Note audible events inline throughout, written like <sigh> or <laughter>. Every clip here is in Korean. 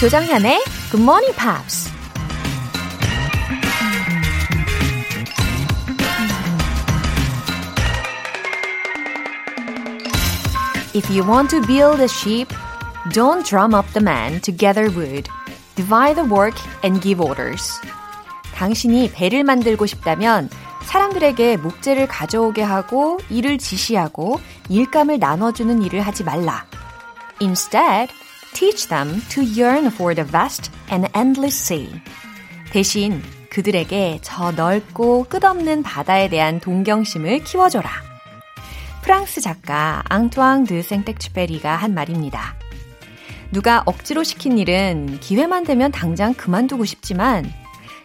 조정현의 Good Morning Pops. If you want to build a ship, don't drum up the men to gather wood. Divide the work and give orders. 당신이 배를 만들고 싶다면 사람들에게 목재를 가져오게 하고 일을 지시하고 일감을 나눠주는 일을 하지 말라. Instead, teach them to yearn for the vast and endless sea. 대신 그들에게 저 넓고 끝없는 바다에 대한 동경심을 키워줘라. 프랑스 작가 앙투앙 드 생텍쥐페리가 한 말입니다. 누가 억지로 시킨 일은 기회만 되면 당장 그만두고 싶지만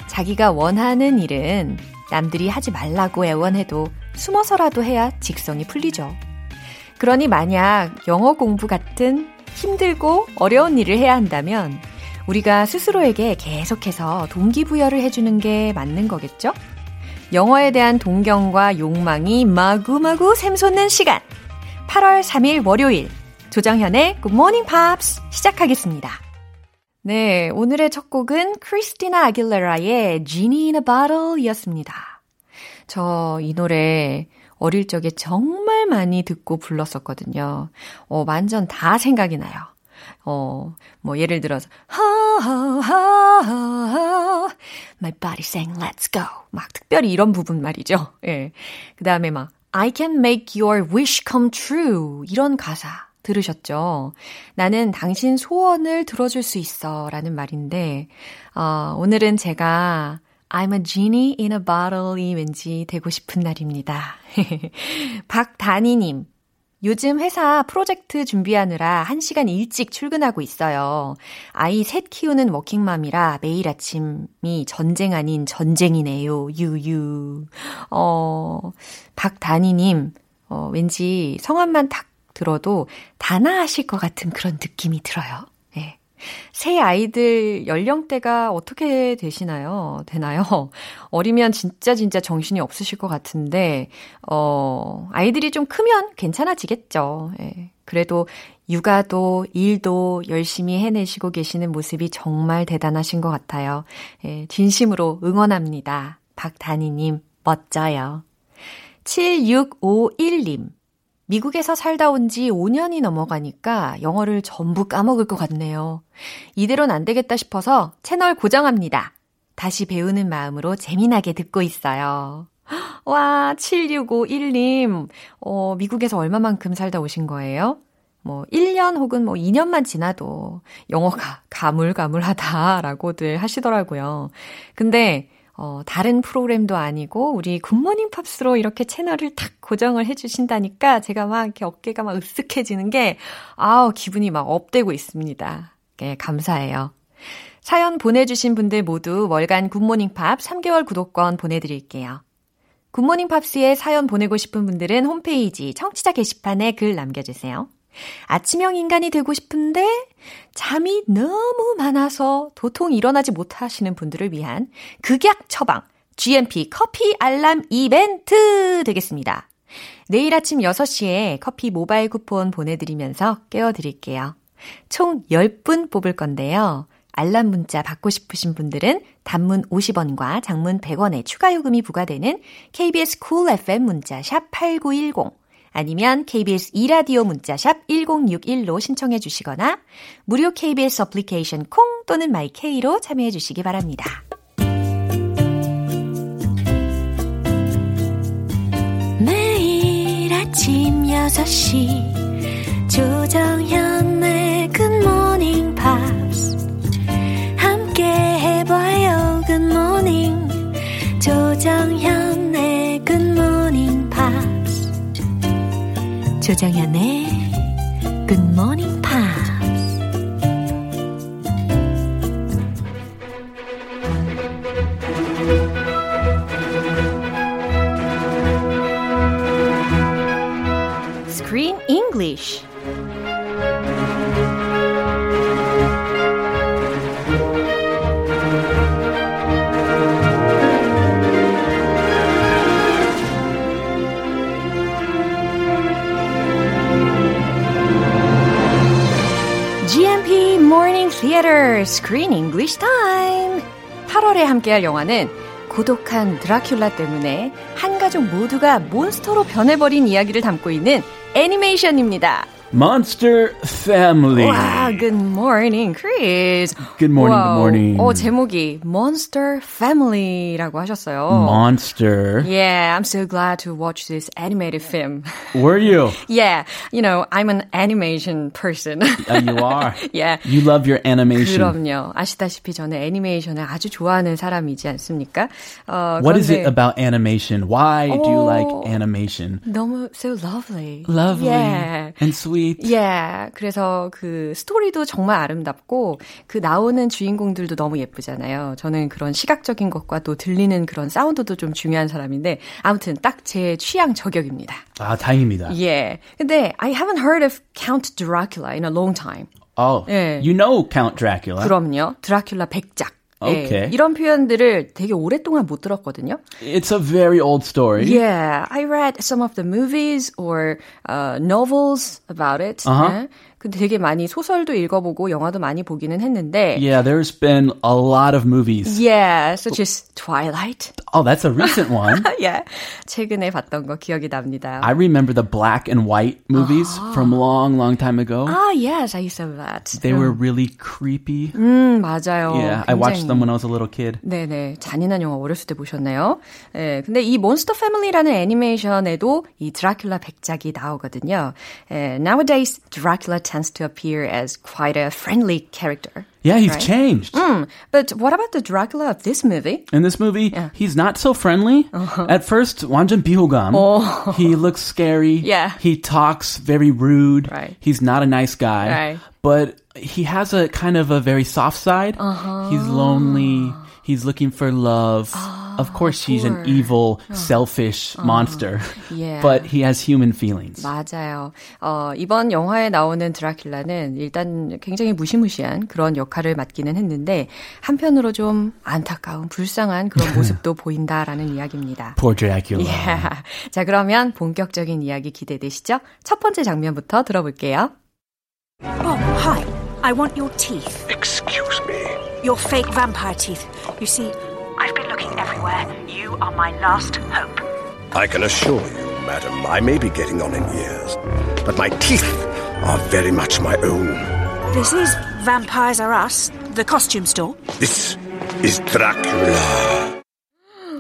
자기가 원하는 일은 남들이 하지 말라고 애원해도 숨어서라도 해야 직성이 풀리죠. 그러니 만약 영어 공부 같은 힘들고 어려운 일을 해야 한다면 우리가 스스로에게 계속해서 동기부여를 해주는 게 맞는 거겠죠? 영어에 대한 동경과 욕망이 마구마구 샘솟는 시간. 8월 3일 월요일. 조정현의 Good Morning Pops 시작하겠습니다. 네, 오늘의 첫 곡은 크리스티나 아길레라의 Genie in a Bottle 이었습니다. 저 이 노래 어릴 적에 정말 많이 듣고 불렀었거든요. 어, 완전 다 생각이 나요. 어, 뭐 예를 들어서 하하하하 My body sang let's go 막 특별히 이런 부분 말이죠. 예. 그다음에 막 I can make your wish come true 이런 가사 들으셨죠? 나는 당신 소원을 들어줄 수 있어 라는 말인데, 어, 오늘은 제가 I'm a genie in a bottle이 왠지 되고 싶은 날입니다. <laughs> 박다니님, 요즘 회사 프로젝트 준비하느라 1시간 일찍 출근하고 있어요. 아이 셋 키우는 워킹맘이라 매일 아침이 전쟁 아닌 전쟁이네요. 유유. 어, 박다니님, 어, 왠지 성함만 딱 들어도 단아하실 것 같은 그런 느낌이 들어요. 예. 새 아이들 연령대가 어떻게 되시나요? 되나요? 어리면 진짜 진짜 정신이 없으실 것 같은데, 어, 아이들이 좀 크면 괜찮아지겠죠. 예. 그래도 육아도 일도 열심히 해내시고 계시는 모습이 정말 대단하신 것 같아요. 예, 진심으로 응원합니다. 박다니님, 멋져요. 7651님. 미국에서 살다 온 지 5년이 넘어가니까 영어를 전부 까먹을 것 같네요. 이대로는 안 되겠다 싶어서 채널 고정합니다. 다시 배우는 마음으로 재미나게 듣고 있어요. <gasps> 와, 7651님, 어, 미국에서 얼마만큼 살다 오신 거예요? 뭐, 1년 혹은 뭐 2년만 지나도 영어가 가물가물하다라고들 하시더라고요. 근데, 어, 다른 프로그램도 아니고 우리 굿모닝 팝스로 이렇게 채널을 탁 고정을 해주신다니까 제가 막 이렇게 어깨가 막 으쓱해지는 게 아우 기분이 막 up되고 있습니다. 네, 감사해요. 사연 보내주신 분들 모두 월간 굿모닝 팝스 3개월 구독권 보내드릴게요. 굿모닝 팝스에 사연 보내고 싶은 분들은 홈페이지 청취자 게시판에 글 남겨주세요. 아침형 인간이 되고 싶은데 잠이 너무 많아서 도통 일어나지 못하시는 분들을 위한 극약 처방 GMP 커피 알람 이벤트 되겠습니다. 내일 아침 6시에 커피 모바일 쿠폰 보내드리면서 깨워드릴게요. 총 10분 뽑을 건데요. 알람 문자 받고 싶으신 분들은 단문 50원과 장문 100원의 추가 요금이 부과되는 KBS 쿨 cool FM 문자 샵 8910 아니면 KBS 이라디오 문자샵 1061로 신청해 주시거나 무료 KBS 어플리케이션 콩 또는 마이케이로 참여해 주시기 바랍니다. 매일 아침 6시 조정현 조정현의 Good Morning Theater Screen English Time! 8월에 함께할 영화는 고독한 드라큘라 때문에 한 가족 모두가 몬스터로 변해버린 이야기를 담고 있는 애니메이션입니다. Monster Family. 와, good morning, Chris. Good morning, 와우. good morning. 어, 제목이 Monster Family라고 하셨어요. Monster. Yeah, I'm so glad to watch this animated film. Were you? <laughs> yeah, you know, I'm an animation person. Uh, you are. <laughs> yeah. You love your animation. 그럼요. 아시다시피 저는 애니메이션을 아주 좋아하는 사람이지 않습니까? 어, What is it 그런데 about animation? Why do you Oh. like animation? 너무 so lovely. Lovely Yeah. and sweet. Yeah. 그래서 그 스토리도 정말 아름답고 그 나오는 주인공들도 너무 예쁘잖아요. 저는 그런 시각적인 것과 또 들리는 그런 사운드도 좀 중요한 사람인데 아무튼 딱 제 취향 저격입니다. 아, 다행입니다. 예. 근데 I haven't heard of Count Dracula in a long time. Oh, 예. you know Count Dracula. 그럼요. 드라큘라 백작. 예, Okay. 이런 표현들을 되게 오랫동안 못 들었거든요. It's a very old story. Yeah, I read some of the movies or uh, novels about it. Uh-huh. 예. 근데 되게 많이 소설도 읽어보고 영화도 많이 보기는 했는데. Yeah, there's been a lot of movies. Yeah, such as Twilight. Oh, that's a recent one. <laughs> yeah, 최근에 봤던 거 기억이 납니다. I remember the black and white movies from a long, long time ago. ah, yes, I saw that. They were really creepy. 음, 맞아요. Yeah, I watched 굉장히. them when I was a little kid. 네네. 잔인한 영화 어렸을 때 보셨나요? 예. 근데 이 몬스터 패밀리라는 애니메이션에도 이 드라큘라 백작이 나오거든요. 예, nowadays, Dracula tends to appear as quite a friendly character. Yeah, he's Right. changed. Mm, but what about the Dracula of this movie? In this movie, he's not so friendly. Uh-huh. At first, 완전 비호감. He looks scary. Oh. Yeah. He talks very rude. Right. He's not a nice guy. Right. But he has a kind of a very soft side. Uh-huh. He's lonely. He's looking for love. Of course, he's an Ah. Uh-huh. evil, selfish monster. Yeah. But he has human feelings. 맞아요. 어, 이번 영화에 나오는 드라큘라는 일단 굉장히 무시무시한 그런 역할을 맡기는 했는데 한편으로 좀 안타까운 불쌍한 그런 모습도 보인다라는 이야기입니다. Poor Dracula. Yeah. 자, 그러면 본격적인 이야기 기대되시죠? 첫 번째 장면부터 들어볼게요. Oh, hi. I want your teeth. Excuse me. Your fake vampire teeth. You see, looking everywhere. You are my last hope. I can assure you, madam, I may be getting on in years, but my teeth are very much my own. This is Vampires Are Us, the costume store. This is Dracula.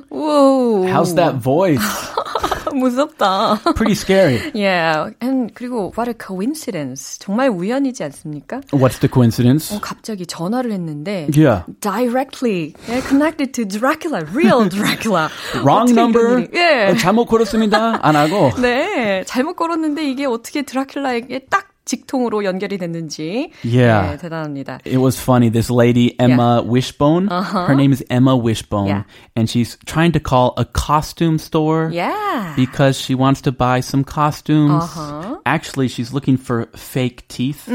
Whoa. How's that voice? <laughs> 무섭다. Pretty scary. yeah. And 그리고 what a coincidence. 정말 우연이지 않습니까? What's the coincidence? 어, 갑자기 전화를 했는데 Yeah. directly connected to Dracula, real Dracula. Wrong number. 예. 어, 잘못 걸었습니다. 안 하고. 네, 잘못 걸었는데 이게 어떻게 드라큘라에게 딱 직통으로 연결이 됐는지. Yeah. 네, 대단합니다. It was funny. This lady, Emma Wishbone, her name is Emma Wishbone, Yeah. and she's trying to call a costume store Yeah. because she wants to buy some costumes. Uh-huh. Actually, she's looking for fake teeth,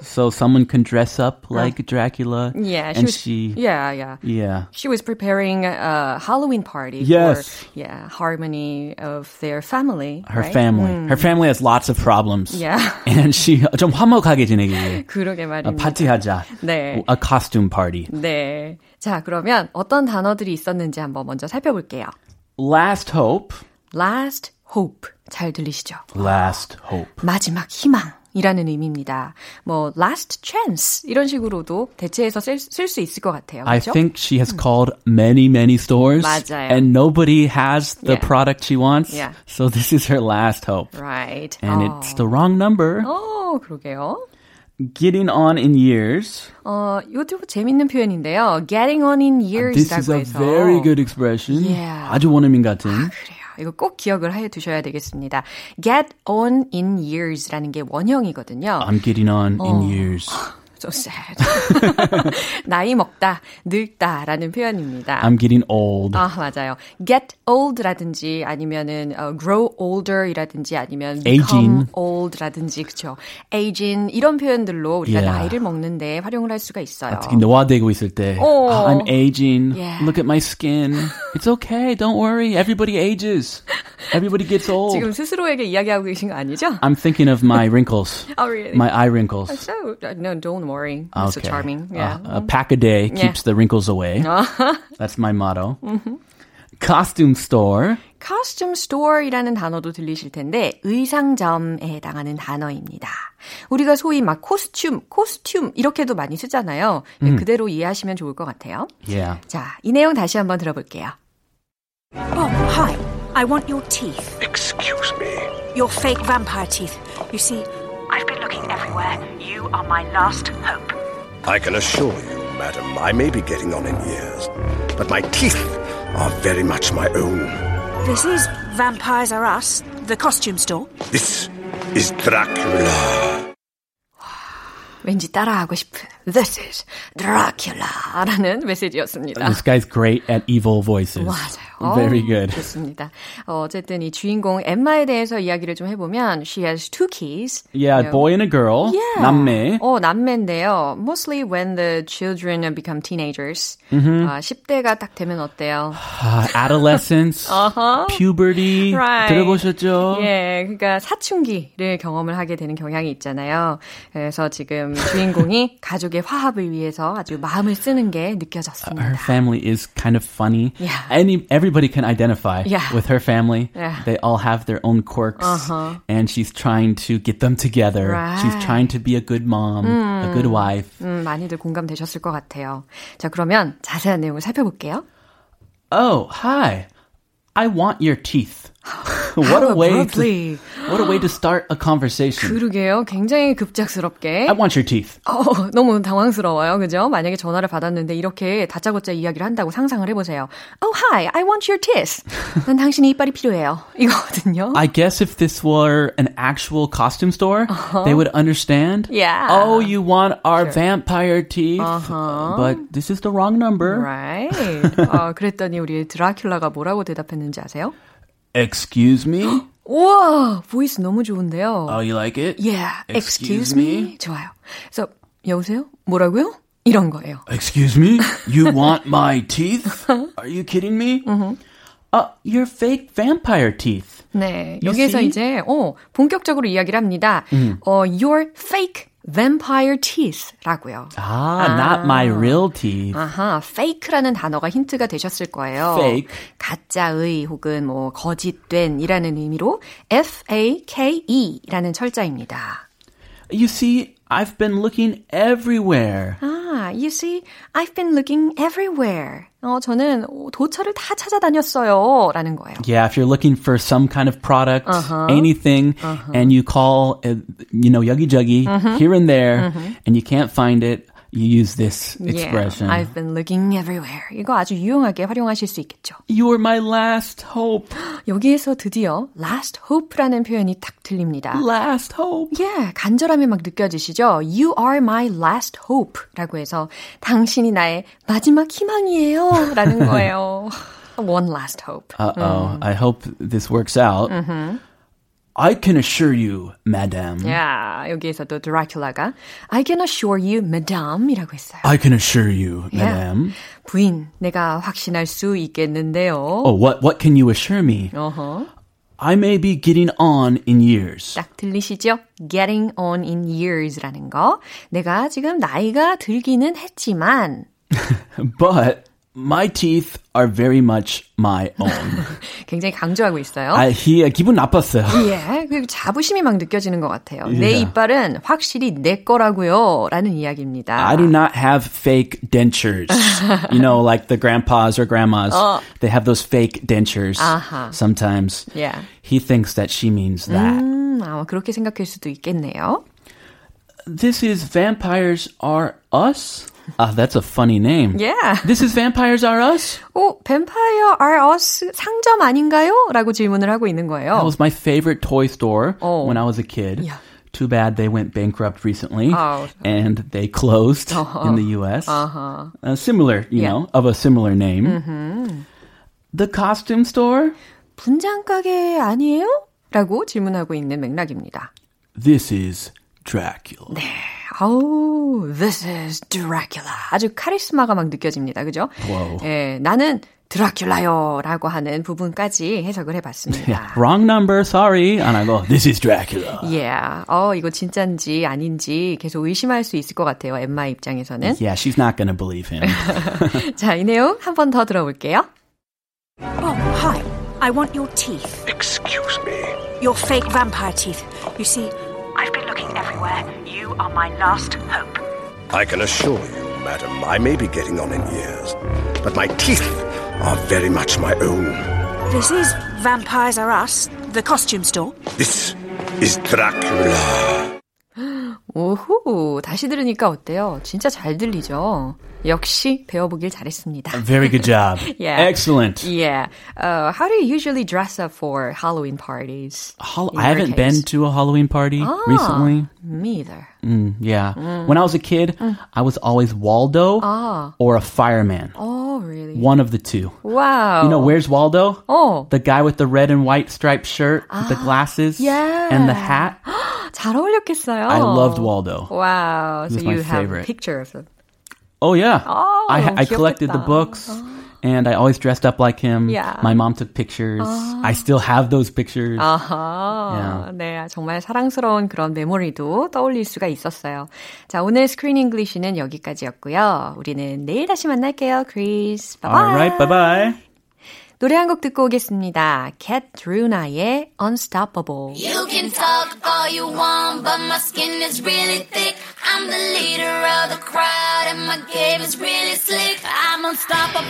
so someone can dress up like Dracula. Mm-hmm. Yeah, she and was, she, yeah, yeah. yeah. She was preparing a Halloween party Yes. for yeah, harmony of their family. Her right? family. Her family has lots of problems. Yeah. <laughs> And she <laughs> 좀 화목하게 지내기 위해 그러게 말입니다. 파티하자. 네. A costume party. 네. 자, 그러면 어떤 단어들이 있었는지 한번 먼저 살펴볼게요. Last hope. Last hope. 잘 들리시죠? Last hope. 마지막 희망 이라는 의미입니다. 뭐 last chance 이런 식으로도 대체해서 쓸 수 있을 것 같아요. I 그렇죠? think she has called many, many stores. 맞아요. And nobody has the Yeah. product she wants. Yeah. So this is her last hope. right. And 어. it's the wrong number. 어, 그러게요. Getting on in years. 어, 이것도 재밌는 표현인데요. getting on in This is years라고 a 해서 very good expression. Yeah. 아주 원어민 같은. 그래요. 이거 꼭 기억을 해 두셔야 되겠습니다. get on in years라는 게 원형이거든요. I'm getting on in years. So sad. 나이 먹다, 늙다라는 표현입니다. I'm getting old. 아, 맞아요. get old라든지 아니면은 uh, grow older이라든지 아니면 Aging. old라든지 그쵸. aging 이런 표현들로 우리가 Yeah. 나이를 먹는데 활용을 할 수가 있어요. 특히 노화되고 있을 때. 어. "Ah, I'm aging. Yeah. Look at my skin. It's okay. Don't worry. Everybody ages. Everybody gets old. 지금 스스로에게 이야기하고 계신 거 아니죠? I'm thinking of my wrinkles. Oh, really? My eye wrinkles. So, uh, no, don't worry. It's so Okay. charming. Yeah. Uh, a pack a day keeps the wrinkles away. That's my motto. Costume store. costume store이라는 단어도 들리실 텐데 의상점에 해당하는 단어입니다. 우리가 소위 막 코스튬, 코스튬 이렇게도 많이 쓰잖아요. 예, 그대로 이해하시면 좋을 것 같아요. Yeah. 자, 이 내용 다시 한번 들어볼게요. Oh, hi. I want your teeth. Excuse me. Your fake vampire teeth. You see, looking everywhere. You are my last hope. I can assure you, madam, I may be getting on in years, but my teeth are very much my own. This is Vampires Are Us, the costume store. This is Dracula. 왠지 따라하고 싶은 This is Dracula라는 메시지였습니다. This guy's great at evil voices. 맞아요. Very good. 좋습니다. 어, 어쨌든 이 주인공 엠마에 대해서 이야기를 좀 해보면 she has two keys. Yeah, a boy and a girl. Yeah. 남매. 어, 남매인데요. Mostly when the children become teenagers. Mm-hmm. 아, 10대가 딱 되면 어때요? Uh, adolescence. Puberty. Right. 들어보셨죠? 예, 그러니까 사춘기를 경험을 하게 되는 경향이 있잖아요. 그래서 지금 주인공이 가족 의 화합을 위해서 아주 마음을 쓰는 게 Her 느껴졌습니다. family is kind of funny. Yeah. Any everybody can identify Yeah. with her family. Yeah. They all have their own quirks, and she's trying to get them together. She's Right. trying to be a good mom, a good wife. 음, 많이들 공감되셨을 것 같아요. 자, 그러면 자세한 내용을 살펴볼게요. Oh, hi. I want your teeth. What a way to what a way to start a conversation. 그러게요. 굉장히 급작스럽게. I want your teeth. 어, 너무 당황스러워요. 그죠? 만약에 전화를 받았는데 이렇게 다짜고짜 이야기를 한다고 상상을 해 보세요. Oh, hi, I want your teeth. 난 당신의 이빨이 필요해요. 이거거든요. I guess if this were an actual costume store, they would understand. Yeah. Oh, you want our vampire teeth. But this is the wrong number. Right. 어, 그랬더니 우리 드라큘라가 뭐라고 대답했는지 아세요? Excuse me? 우와, 보이스 너무 좋은데요. Oh, you like it? yeah, excuse excuse me. 좋아요. 그래서 여보세요? 뭐라고요? 이런 거예요. Excuse me? You want my teeth? Are you kidding me? Uh, your fake vampire teeth. 네, You 여기에서 see? 이제 어, 본격적으로 이야기를 합니다. 어, your fake vampire teeth라고요. Ah, not my real teeth. 아하, fake라는 단어가 힌트가 되셨을 거예요. Fake. 가짜의 혹은 뭐 거짓된이라는 의미로 F-A-K-E라는 철자입니다. You see, I've been looking everywhere. 아, you see, I've been looking everywhere. 어, 저는 도처를 다 찾아다녔어요. 라는 거예요. Yeah, if you're looking for some kind of product, anything, and you call, uh, you know, yuggy juggy here and there, and you can't find it, you use this expression. Yeah, I've been looking everywhere. 이거 아주 유용하게 활용하실 수 있겠죠. You were my last hope. <gasps> 여기에서 드디어 last hope라는 표현이 딱 들립니다. Last hope. 예, 간절함이 막 느껴지시죠? You are my last hope 라고 해서 당신이 나의 마지막 희망이에요 라는 <laughs> 거예요. One last hope. Uh oh. I hope this works out. I can assure you, madame. 야, 여기에서도 드라큘라가 I can assure you, madam 이라고 했어요. I can assure you, Yeah. madame. 부인, 내가 확신할 수 있겠는데요. Oh, what what can you assure me? 어허. I may be getting on in years. 딱 들리시죠? Getting on in years라는 거. 내가 지금 나이가 들기는 했지만 <laughs> But my teeth are very much my own. <laughs> 굉장히 강조하고 있어요. 아, 히, 기분 나빴어요. <laughs> 예, 그리고 자부심이 막 느껴지는 것 같아요. 내 Yeah. 이빨은 확실히 내 거라고요. 라는 이야기입니다. I do not have fake dentures. <laughs> you know, like the grandpas or grandmas. They have those fake dentures Uh-huh. sometimes. Yeah. He thinks that she means that. 음, 아마 그렇게 생각할 수도 있겠네요. This is Vampires Are Us? Ah, that's a funny name. Yeah. This is Vampires Are Us? 오, 뱀파이어 are us 상점 아닌가요? 라고 질문을 하고 있는 거예요. That was my favorite toy store Oh. when I was a kid. Yeah. Too bad they went bankrupt recently Oh. and they closed in the US. Uh-huh. similar, you Yeah. know, of a similar name. The costume store? 분장 가게 아니에요? 라고 질문하고 있는 맥락입니다. This is Dracula. 아우, this is Dracula. 아주 카리스마가 막 느껴집니다. 그죠? 와우. 예, 나는 드라큘라요 라고 하는 부분까지 해석을 해봤습니다. Yeah, wrong number, sorry. 안 하고, this is Dracula. Yeah. 어, 이거 진짠지 아닌지 계속 의심할 수 있을 것 같아요. 엠마 입장에서는. Yeah, she's not gonna believe him. 자, 이 내용 한 번 더 들어볼게요. Oh, hi. I want your teeth. Excuse me. Your fake vampire teeth. You see, looking everywhere. You are my last hope. I can assure you, madam, I may be getting on in years, but my teeth are very much my own. This is Vampires Are Us, the costume store. This is Dracula. 오호, 다시 들으니까 어때요? 진짜 잘 들리죠? 역시 배워보길 잘했습니다. Very good job. Yeah. Excellent. Yeah. Uh, how do you usually dress up for Halloween parties? Hol- I haven't case? been to a Halloween party Ah. recently. Me either. Mm, yeah. When I was a kid, I was always Waldo Ah. or a fireman. Oh, really? One of the two. Wow. You know, where's Waldo? Oh. The guy with the red and white striped shirt, with the glasses, yeah. and the hat. <gasps> 잘 어울렸겠어요. I loved Waldo. Wow. So was my you have favorite. pictures of Oh yeah. Oh, I I collected the 귀엽겠다. books. And I always dressed up like him. Yeah. My mom took pictures. I still have those pictures. 아하. 네, 정말 사랑스러운 그런 메모리도 떠올릴 수가 있었어요. 자, 오늘 스크린 잉글리시는 여기까지였고요. 우리는 내일 다시 만날게요, 크리스. 바이바이. All right, bye bye. 노래 한 곡 듣고 오겠습니다. Cat Druna의 Unstoppable. You can talk all you want, but my skin is really thick. I'm the leader of the crowd, and my game is really slick. I'm unstoppable,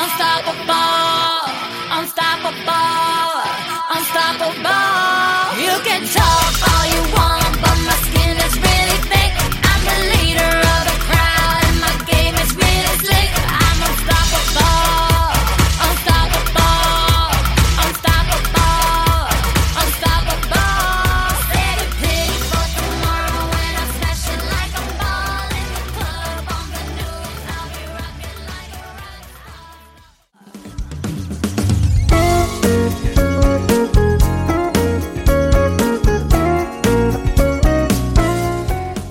unstoppable, unstoppable, unstoppable. You can talk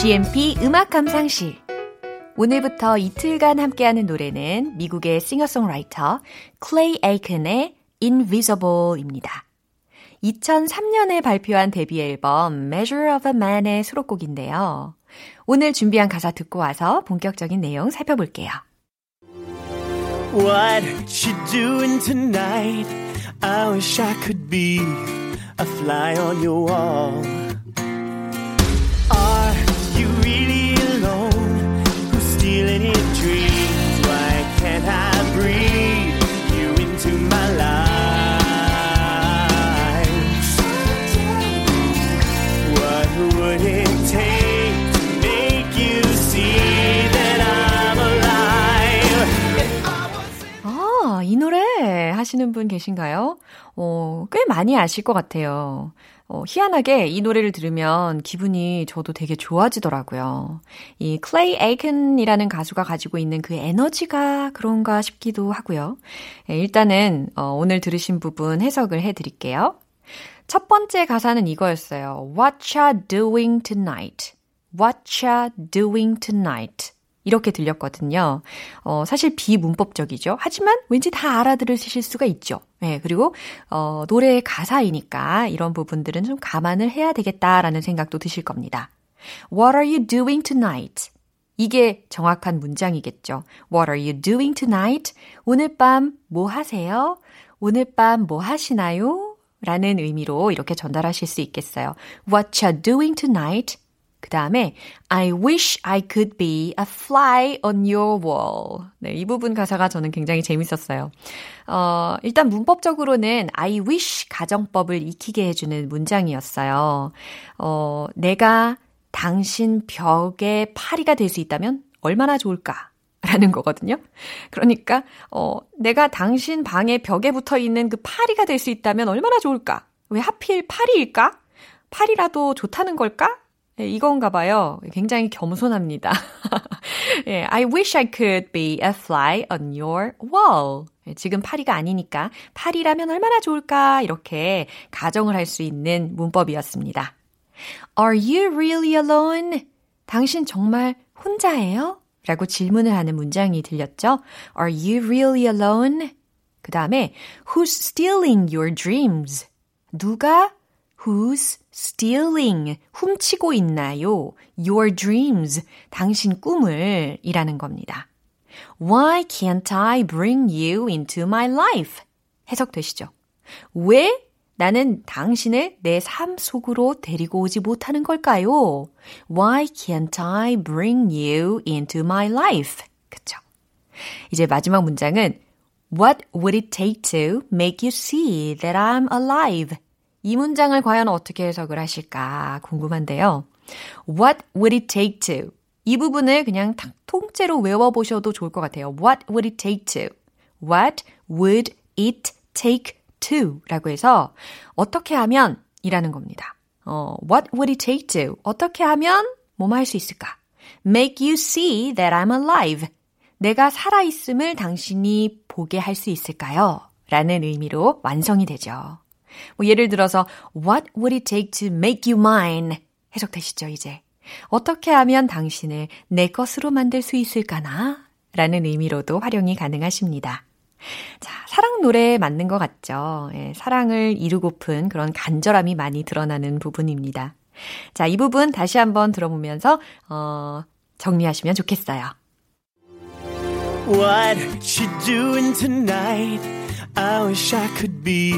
GMP 음악 감상실 오늘부터 이틀간 함께하는 노래는 미국의 싱어송라이터 클레이 에이큰의 Invisible입니다. 2003년에 발표한 데뷔 앨범 Measure of a Man의 수록곡인데요. 오늘 준비한 가사 듣고 와서 본격적인 내용 살펴볼게요. What you doing tonight? I wish I could be a fly on your wall. 하시는 분 계신가요? 어, 꽤 많이 아실 것 같아요. 어, 희한하게 이 노래를 들으면 기분이 저도 되게 좋아지더라고요. 이 클레이 에이큰이라는 가수가 가지고 있는 그 에너지가 그런가 싶기도 하고요. 예, 일단은 어, 오늘 들으신 부분 해석을 해드릴게요. 첫 번째 가사는 이거였어요. What ya doing tonight? What ya doing tonight? 이렇게 들렸거든요. 어, 사실 비문법적이죠. 하지만 왠지 다 알아들으실 수가 있죠. 네, 그리고 어, 노래의 가사이니까 이런 부분들은 좀 감안을 해야 되겠다라는 생각도 드실 겁니다. What are you doing tonight? 이게 정확한 문장이겠죠. What are you doing tonight? 오늘 밤 뭐 하세요? 오늘 밤 뭐 하시나요? 라는 의미로 이렇게 전달하실 수 있겠어요. What you doing tonight? 그 다음에 I wish I could be a fly on your wall. 네, 이 부분 가사가 저는 굉장히 재밌었어요. 어, 일단 문법적으로는 I wish 가정법을 익히게 해주는 문장이었어요. 어, 내가 당신 벽에 파리가 될 수 있다면 얼마나 좋을까? 라는 거거든요. 그러니까, 어, 내가 당신 방의 벽에 붙어 있는 그 파리가 될 수 있다면 얼마나 좋을까? 왜 하필 파리일까? 파리라도 좋다는 걸까? 예, 이건가 봐요. 굉장히 겸손합니다. 예, I wish I could be a fly on your wall. 예, 지금 파리가 아니니까 파리라면 얼마나 좋을까? 이렇게 가정을 할 수 있는 문법이었습니다. Are you really alone? 당신 정말 혼자예요? 라고 질문을 하는 문장이 들렸죠? Are you really alone? 그 다음에 Who's stealing your dreams? 누가 Who's stealing? 훔치고 있나요? Your dreams. 당신 꿈을 이라는 겁니다. Why can't I bring you into my life? 해석되시죠? 왜 나는 당신을 내 삶 속으로 데리고 오지 못하는 걸까요? Why can't I bring you into my life? 그쵸? 이제 마지막 문장은 What would it take to make you see that I'm alive? 이 문장을 과연 어떻게 해석을 하실까 궁금한데요. What would it take to? 이 부분을 그냥 통째로 외워보셔도 좋을 것 같아요. What would it take to? What would it take to? 라고 해서 어떻게 하면 이라는 겁니다. 어, what would it take to? 어떻게 하면 뭐뭐 할 수 있을까? Make you see that I'm alive. 내가 살아있음을 당신이 보게 할 수 있을까요? 라는 의미로 완성이 되죠. 뭐 예를 들어서 What would it take to make you mine? 해석되시죠, 이제. 어떻게 하면 당신을 내 것으로 만들 수 있을까나? 라는 의미로도 활용이 가능하십니다. 자, 사랑 노래에 맞는 것 같죠? 예, 사랑을 이루고픈 그런 간절함이 많이 드러나는 부분입니다. 자, 이 부분 다시 한번 들어보면서, 어, 정리하시면 좋겠어요. What you doing tonight? I wish I could be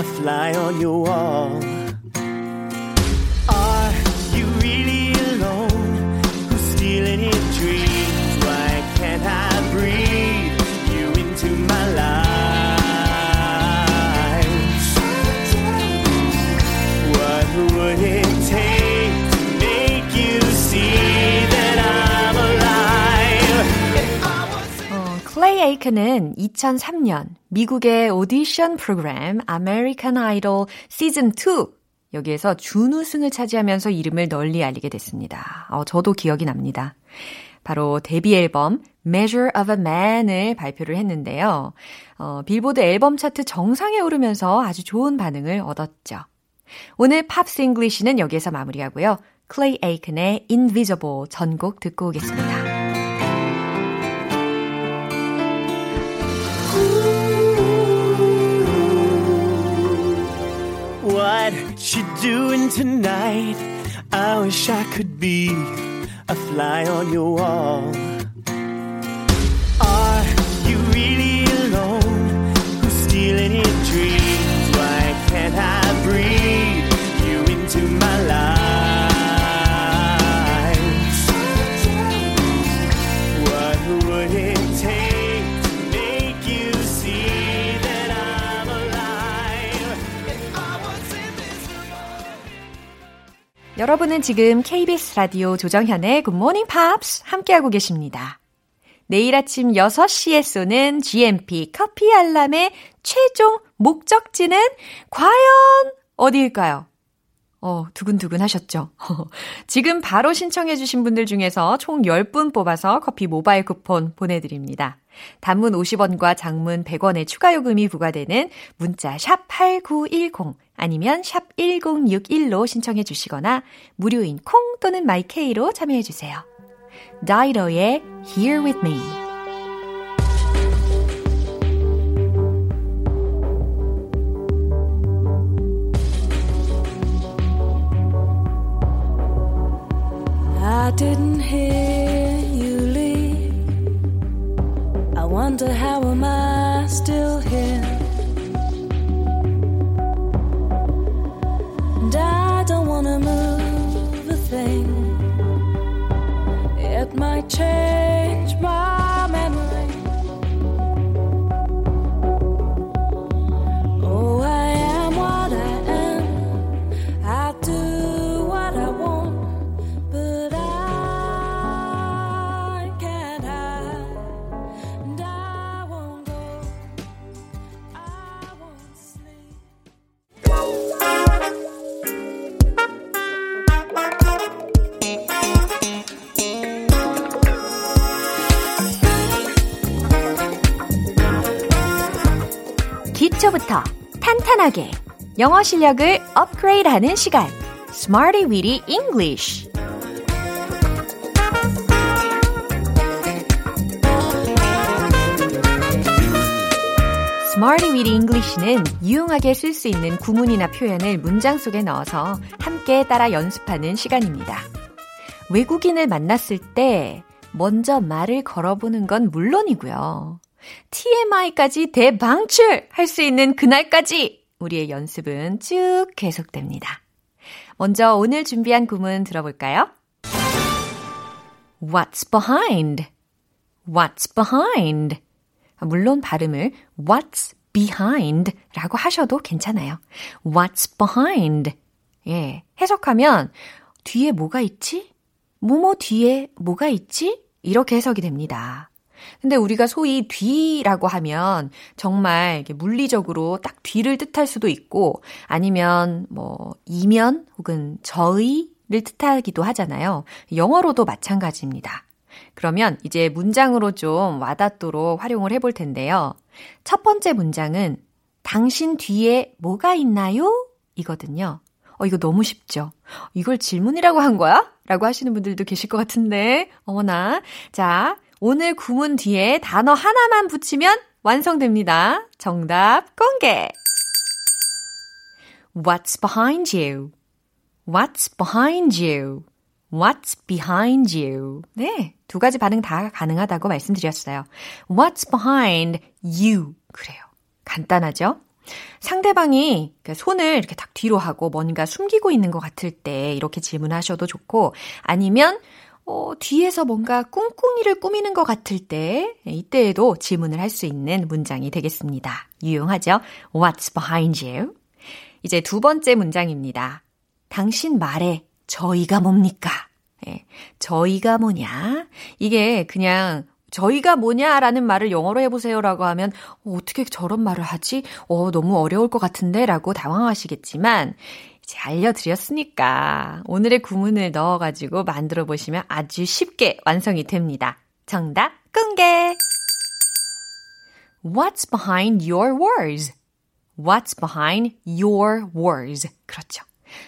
a fly on your wall. 에이큰은 2003년 미국의 오디션 프로그램 아메리칸 아이돌 시즌 2 여기에서 준우승을 차지하면서 이름을 널리 알리게 됐습니다. 어, 저도 기억이 납니다. 바로 데뷔 앨범 Measure of a Man을 발표를 했는데요. 어, 빌보드 앨범 차트 정상에 오르면서 아주 좋은 반응을 얻었죠. 오늘 Pops English는 여기에서 마무리하고요. 클레이 에이큰의 Invisible 전곡 듣고 오겠습니다. Doing tonight? I wish I could be a fly on your wall. Are you really alone? Who's stealing your dreams? Why can't I breathe you into my life? 여러분은 지금 KBS 라디오 조정현의 Morning Pops 함께하고 계십니다. 내일 아침 6시에 쏘는 GMP 커피 알람의 최종 목적지는 과연 어디일까요? 어, 두근두근 하셨죠? <laughs> 지금 바로 신청해주신 분들 중에서 총 10분 뽑아서 커피 모바일 쿠폰 보내드립니다. 단문 50원과 장문 100원의 추가 요금이 부과되는 문자 샵 8910 아니면 샵 1061로 신청해 주시거나 무료인 콩 또는 마이케이로 참여해 주세요. 다이로의 Here With Me I didn't hear you leave. I wonder how am I still here? change. 탄탄하게 영어 실력을 업그레이드하는 시간, Smarty Weedy English. Smarty Weedy English는 유용하게 쓸 수 있는 구문이나 표현을 문장 속에 넣어서 함께 따라 연습하는 시간입니다. 외국인을 만났을 때 먼저 말을 걸어보는 건 물론이고요. TMI까지 대방출 할 수 있는 그날까지 우리의 연습은 쭉 계속됩니다. 먼저 오늘 준비한 구문 들어볼까요? What's behind? What's behind? 물론 발음을 what's behind 라고 하셔도 괜찮아요. What's behind? 예, 해석하면 뒤에 뭐가 있지? 뭐뭐 뒤에 뭐가 있지? 이렇게 해석이 됩니다. 근데 우리가 소위 뒤라고 하면 정말 물리적으로 딱 뒤를 뜻할 수도 있고 아니면 뭐 이면 혹은 저의를 뜻하기도 하잖아요. 영어로도 마찬가지입니다. 그러면 이제 문장으로 좀 와닿도록 활용을 해볼 텐데요. 첫 번째 문장은 당신 뒤에 뭐가 있나요? 이거든요. 어, 이거 너무 쉽죠? 이걸 질문이라고 한 거야? 라고 하시는 분들도 계실 것 같은데, 어머나. 자, 오늘 구문 뒤에 단어 하나만 붙이면 완성됩니다. 정답 공개! What's behind you? What's behind you? What's behind you? 네, 두 가지 반응 다 가능하다고 말씀드렸어요. What's behind you? 그래요. 간단하죠? 상대방이 손을 이렇게 딱 뒤로 하고 뭔가 숨기고 있는 것 같을 때 이렇게 질문하셔도 좋고 아니면 어, 뒤에서 뭔가 꿍꿍이를 꾸미는 것 같을 때 이때에도 질문을 할 수 있는 문장이 되겠습니다. 유용하죠? What's behind you? 이제 두 번째 문장입니다. 당신 말에 저희가 뭡니까? 예, 저희가 뭐냐? 이게 그냥 저희가 뭐냐라는 말을 영어로 해보세요라고 하면 어, 어떻게 저런 말을 하지? 어, 너무 어려울 것 같은데 라고 당황하시겠지만 알려드렸으니까 오늘의 구문을 넣어가지고 만들어 보시면 아주 쉽게 완성이 됩니다. 정답 공개! What's behind your words? What's behind your words? 그렇죠.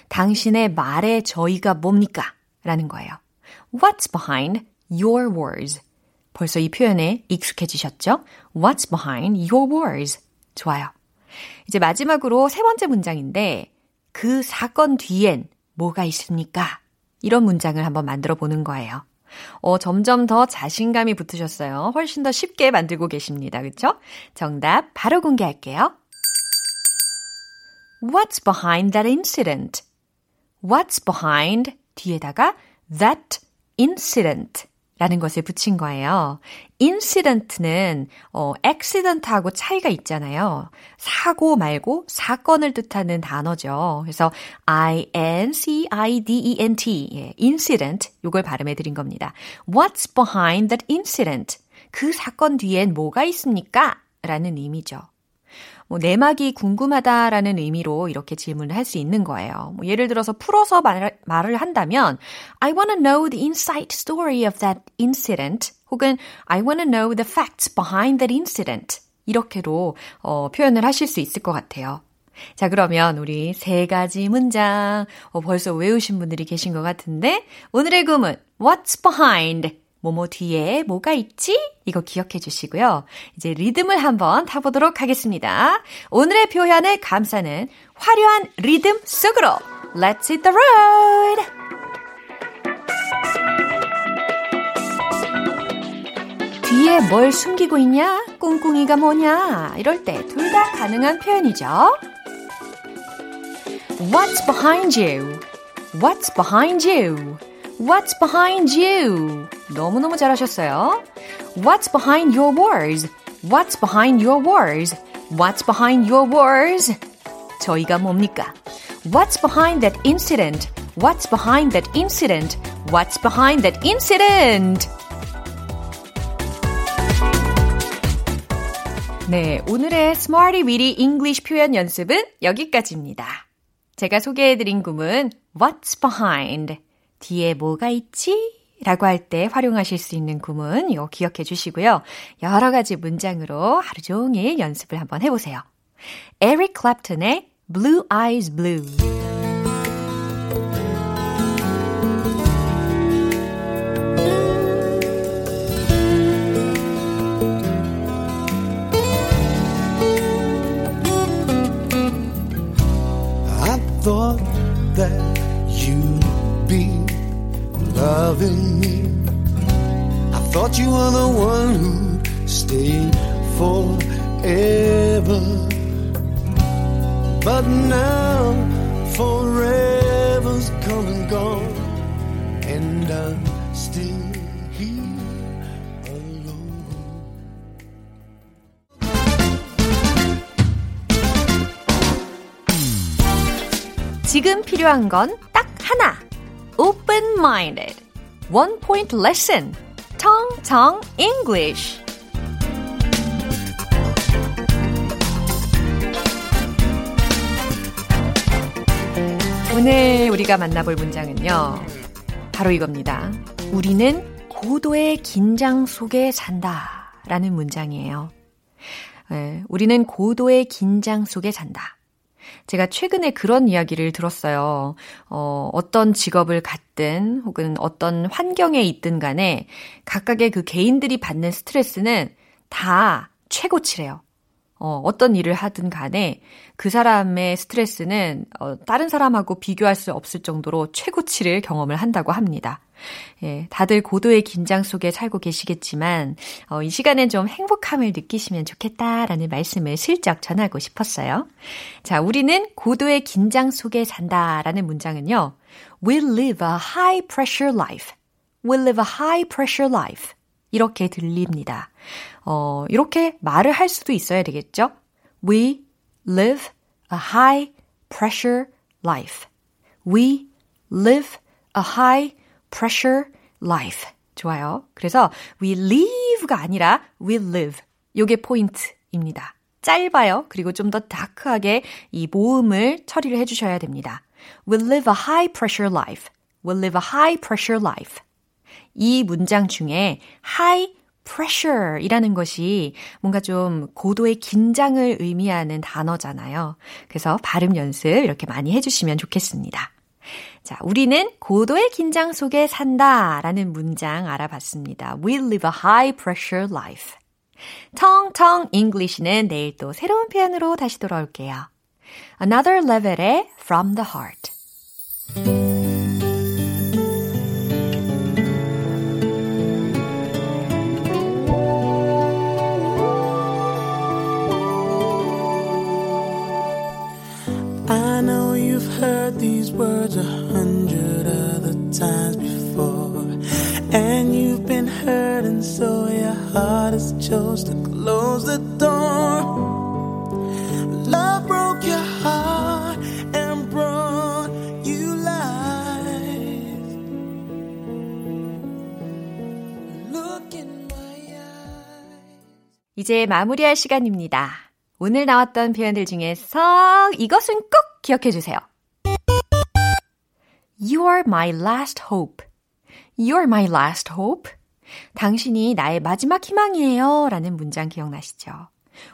당신의 말에 저희가 뭡니까? 라는 거예요. What's behind your words? 벌써 이 표현에 익숙해지셨죠? What's behind your words? 좋아요. 이제 마지막으로 세 번째 문장인데 그 사건 뒤엔 뭐가 있습니까? 이런 문장을 한번 만들어 보는 거예요. 어, 점점 더 자신감이 붙으셨어요. 훨씬 더 쉽게 만들고 계십니다. 그쵸? 정답 바로 공개할게요. What's behind that incident? What's behind 뒤에다가 that incident 라는 것을 붙인 거예요. incident는 어, accident하고 차이가 있잖아요. 사고 말고 사건을 뜻하는 단어죠. 그래서 I-N-C-I-D-E-N-T 예, incident 요걸 발음해 드린 겁니다. What's behind that incident? 그 사건 뒤엔 뭐가 있습니까? 라는 의미죠. 뭐 내막이 궁금하다라는 의미로 이렇게 질문을 할 수 있는 거예요. 뭐 예를 들어서 풀어서 말, 말을 한다면 I want to know the inside story of that incident 혹은 I want to know the facts behind that incident 이렇게도 어, 표현을 하실 수 있을 것 같아요. 자, 그러면 우리 세 가지 문장 어, 벌써 외우신 분들이 계신 것 같은데 오늘의 구문 What's behind? 뭐뭐 뒤에 뭐가 있지? 이거 기억해 주시고요. 이제 리듬을 한번 타보도록 하겠습니다. 오늘의 표현을 감싸는 화려한 리듬 속으로 Let's hit the road! 뒤에 뭘 숨기고 있냐? 꿍꿍이가 뭐냐? 이럴 때 둘 다 가능한 표현이죠. What's behind you? What's behind you? What's behind you? 너무너무 잘하셨어요. What's behind your words? What's behind your words? What's behind your words? 저희가 뭡니까? What's behind that incident? What's behind that incident? What's behind that incident? 네, 오늘의 Smarty Weedy English 표현 연습은 여기까지입니다. 제가 소개해드린 구문 What's behind? 뒤에 뭐가 있지? 라고 할 때 활용하실 수 있는 구문 이거 기억해 주시고요. 여러 가지 문장으로 하루 종일 연습을 한번 해보세요. 에릭 클랩튼의 Blue Eyes Blue. Loving me. I thought you were the one who'd stay forever. But now forever's come and gone, and I'm still. 지금 필요한 건 딱 하나. Open-minded. One point lesson. 텅텅 English. 오늘 우리가 만나볼 문장은요. 바로 이겁니다. 우리는 고도의 긴장 속에 산다. 라는 문장이에요. 예, 우리는 고도의 긴장 속에 산다. 제가 최근에 그런 이야기를 들었어요. 어, 어떤 직업을 갖든 혹은 어떤 환경에 있든 간에 각각의 그 개인들이 받는 스트레스는 다 최고치래요. 어, 어떤 일을 하든 간에 그 사람의 스트레스는 어, 다른 사람하고 비교할 수 없을 정도로 최고치를 경험을 한다고 합니다. 예, 다들 고도의 긴장 속에 살고 계시겠지만, 어, 이 시간엔 좀 행복함을 느끼시면 좋겠다라는 말씀을 슬쩍 전하고 싶었어요. 자, 우리는 고도의 긴장 속에 산다라는 문장은요, We live a high pressure life. We live a high pressure life. 이렇게 들립니다. 어, 이렇게 말을 할 수도 있어야 되겠죠? We live a high pressure life. We live a high pressure life. 좋아요. 그래서 we live가 아니라 we live. 요게 포인트입니다. 짧아요. 그리고 좀 더 다크하게 이 모음을 처리를 해주셔야 됩니다. We live a high pressure life. We live a high pressure life. 이 문장 중에 high pressure 이라는 것이 뭔가 좀 고도의 긴장을 의미하는 단어잖아요. 그래서 발음 연습 이렇게 많이 해주시면 좋겠습니다. 자, 우리는 고도의 긴장 속에 산다 라는 문장 알아봤습니다. We live a high pressure life. 텅텅 English는 내일 또 새로운 표현으로 다시 돌아올게요. Another level의 From the Heart. Words a hundred other times before. And you've been hurt, and so your heart has chose to close the door. Love broke your heart and brought you life. Look in my eyes. 이제 마무리할 시간입니다. 오늘 나왔던 표현들 중에서 이것은 꼭 기억해 주세요. You are my last hope. You are my last hope. 당신이 나의 마지막 희망이에요. 라는 문장 기억나시죠?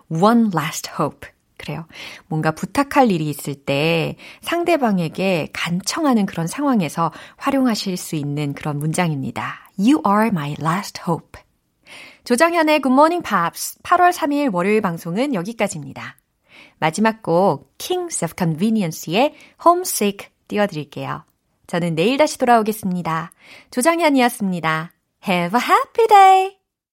One last hope. 그래요. 뭔가 부탁할 일이 있을 때 상대방에게 간청하는 그런 상황에서 활용하실 수 있는 그런 문장입니다. You are my last hope. 조정현의 Good Morning Pops 8월 3일 월요일 방송은 여기까지입니다. 마지막 곡 Kings of Convenience의 Homesick 띄워드릴게요. 저는 내일 다시 돌아오겠습니다. 조정현이었습니다. Have a happy day!